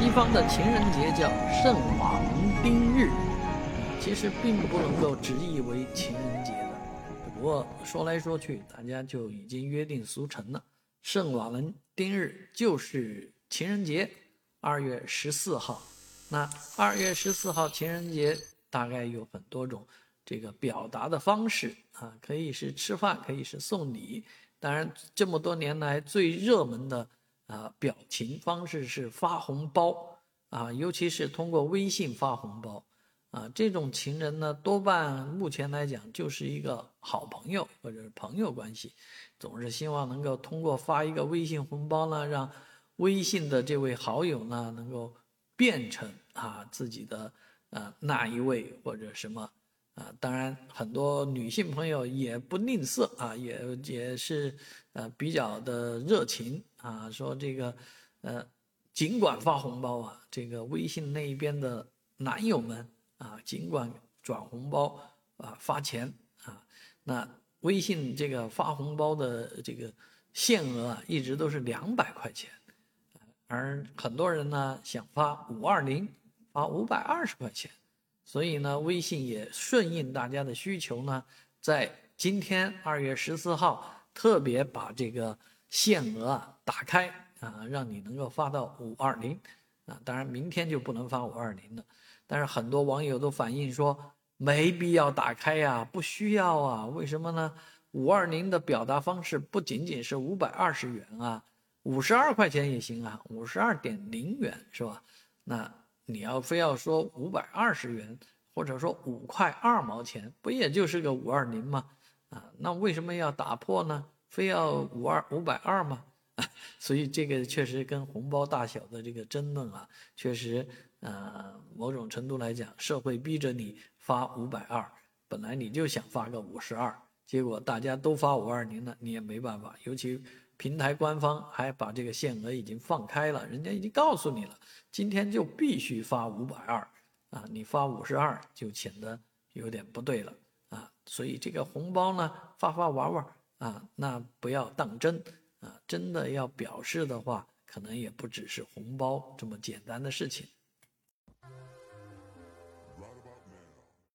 西方的情人节叫圣瓦伦丁日，其实并不能够直译为情人节的，不过说来说去，大家就已经约定俗成了。圣瓦伦丁日就是情人节，二月十四号。那二月十四号情人节大概有很多种这个表达的方式啊，可以是吃饭，可以是送礼。当然，这么多年来最热门的。啊，表情方式是发红包啊，尤其是通过微信发红包啊，这种情人呢，多半目前来讲就是一个好朋友或者是朋友关系，总是希望能够通过发一个微信红包呢，让微信的这位好友呢，能够变成啊自己的啊那一位或者什么。啊，当然，很多女性朋友也不吝啬啊，也也是呃比较的热情啊，说这个呃，尽管发红包啊，这个微信那一边的男友们啊，尽管转红包啊发钱啊，那微信这个发红包的这个限额啊，一直都是两百块钱，而很多人呢想发五二零，发五百二十块钱。所以呢，微信也顺应大家的需求呢，在今天二月十四号特别把这个限额啊打开啊，让你能够发到五二零啊。当然，明天就不能发五二零了。但是很多网友都反映说，没必要打开呀，不需要啊。为什么呢？五二零的表达方式不仅仅是五百二十元啊，五十二块钱也行啊，五十二点零元是吧？那。你要非要说五百二十元，或者说五块二毛钱，不也就是个五二零吗？啊，那为什么要打破呢？非要五二五百二吗？啊 所以这个确实跟红包大小的这个争论啊，确实，呃，某种程度来讲，社会逼着你发五百二，本来你就想发个五十二，结果大家都发五二零了，你也没办法，尤其。平台官方还把这个限额已经放开了，人家已经告诉你了，今天就必须发五百二啊，你发五十二就显得有点不对了啊，所以这个红包呢发发玩玩啊，那不要当真啊，真的要表示的话，可能也不只是红包这么简单的事情。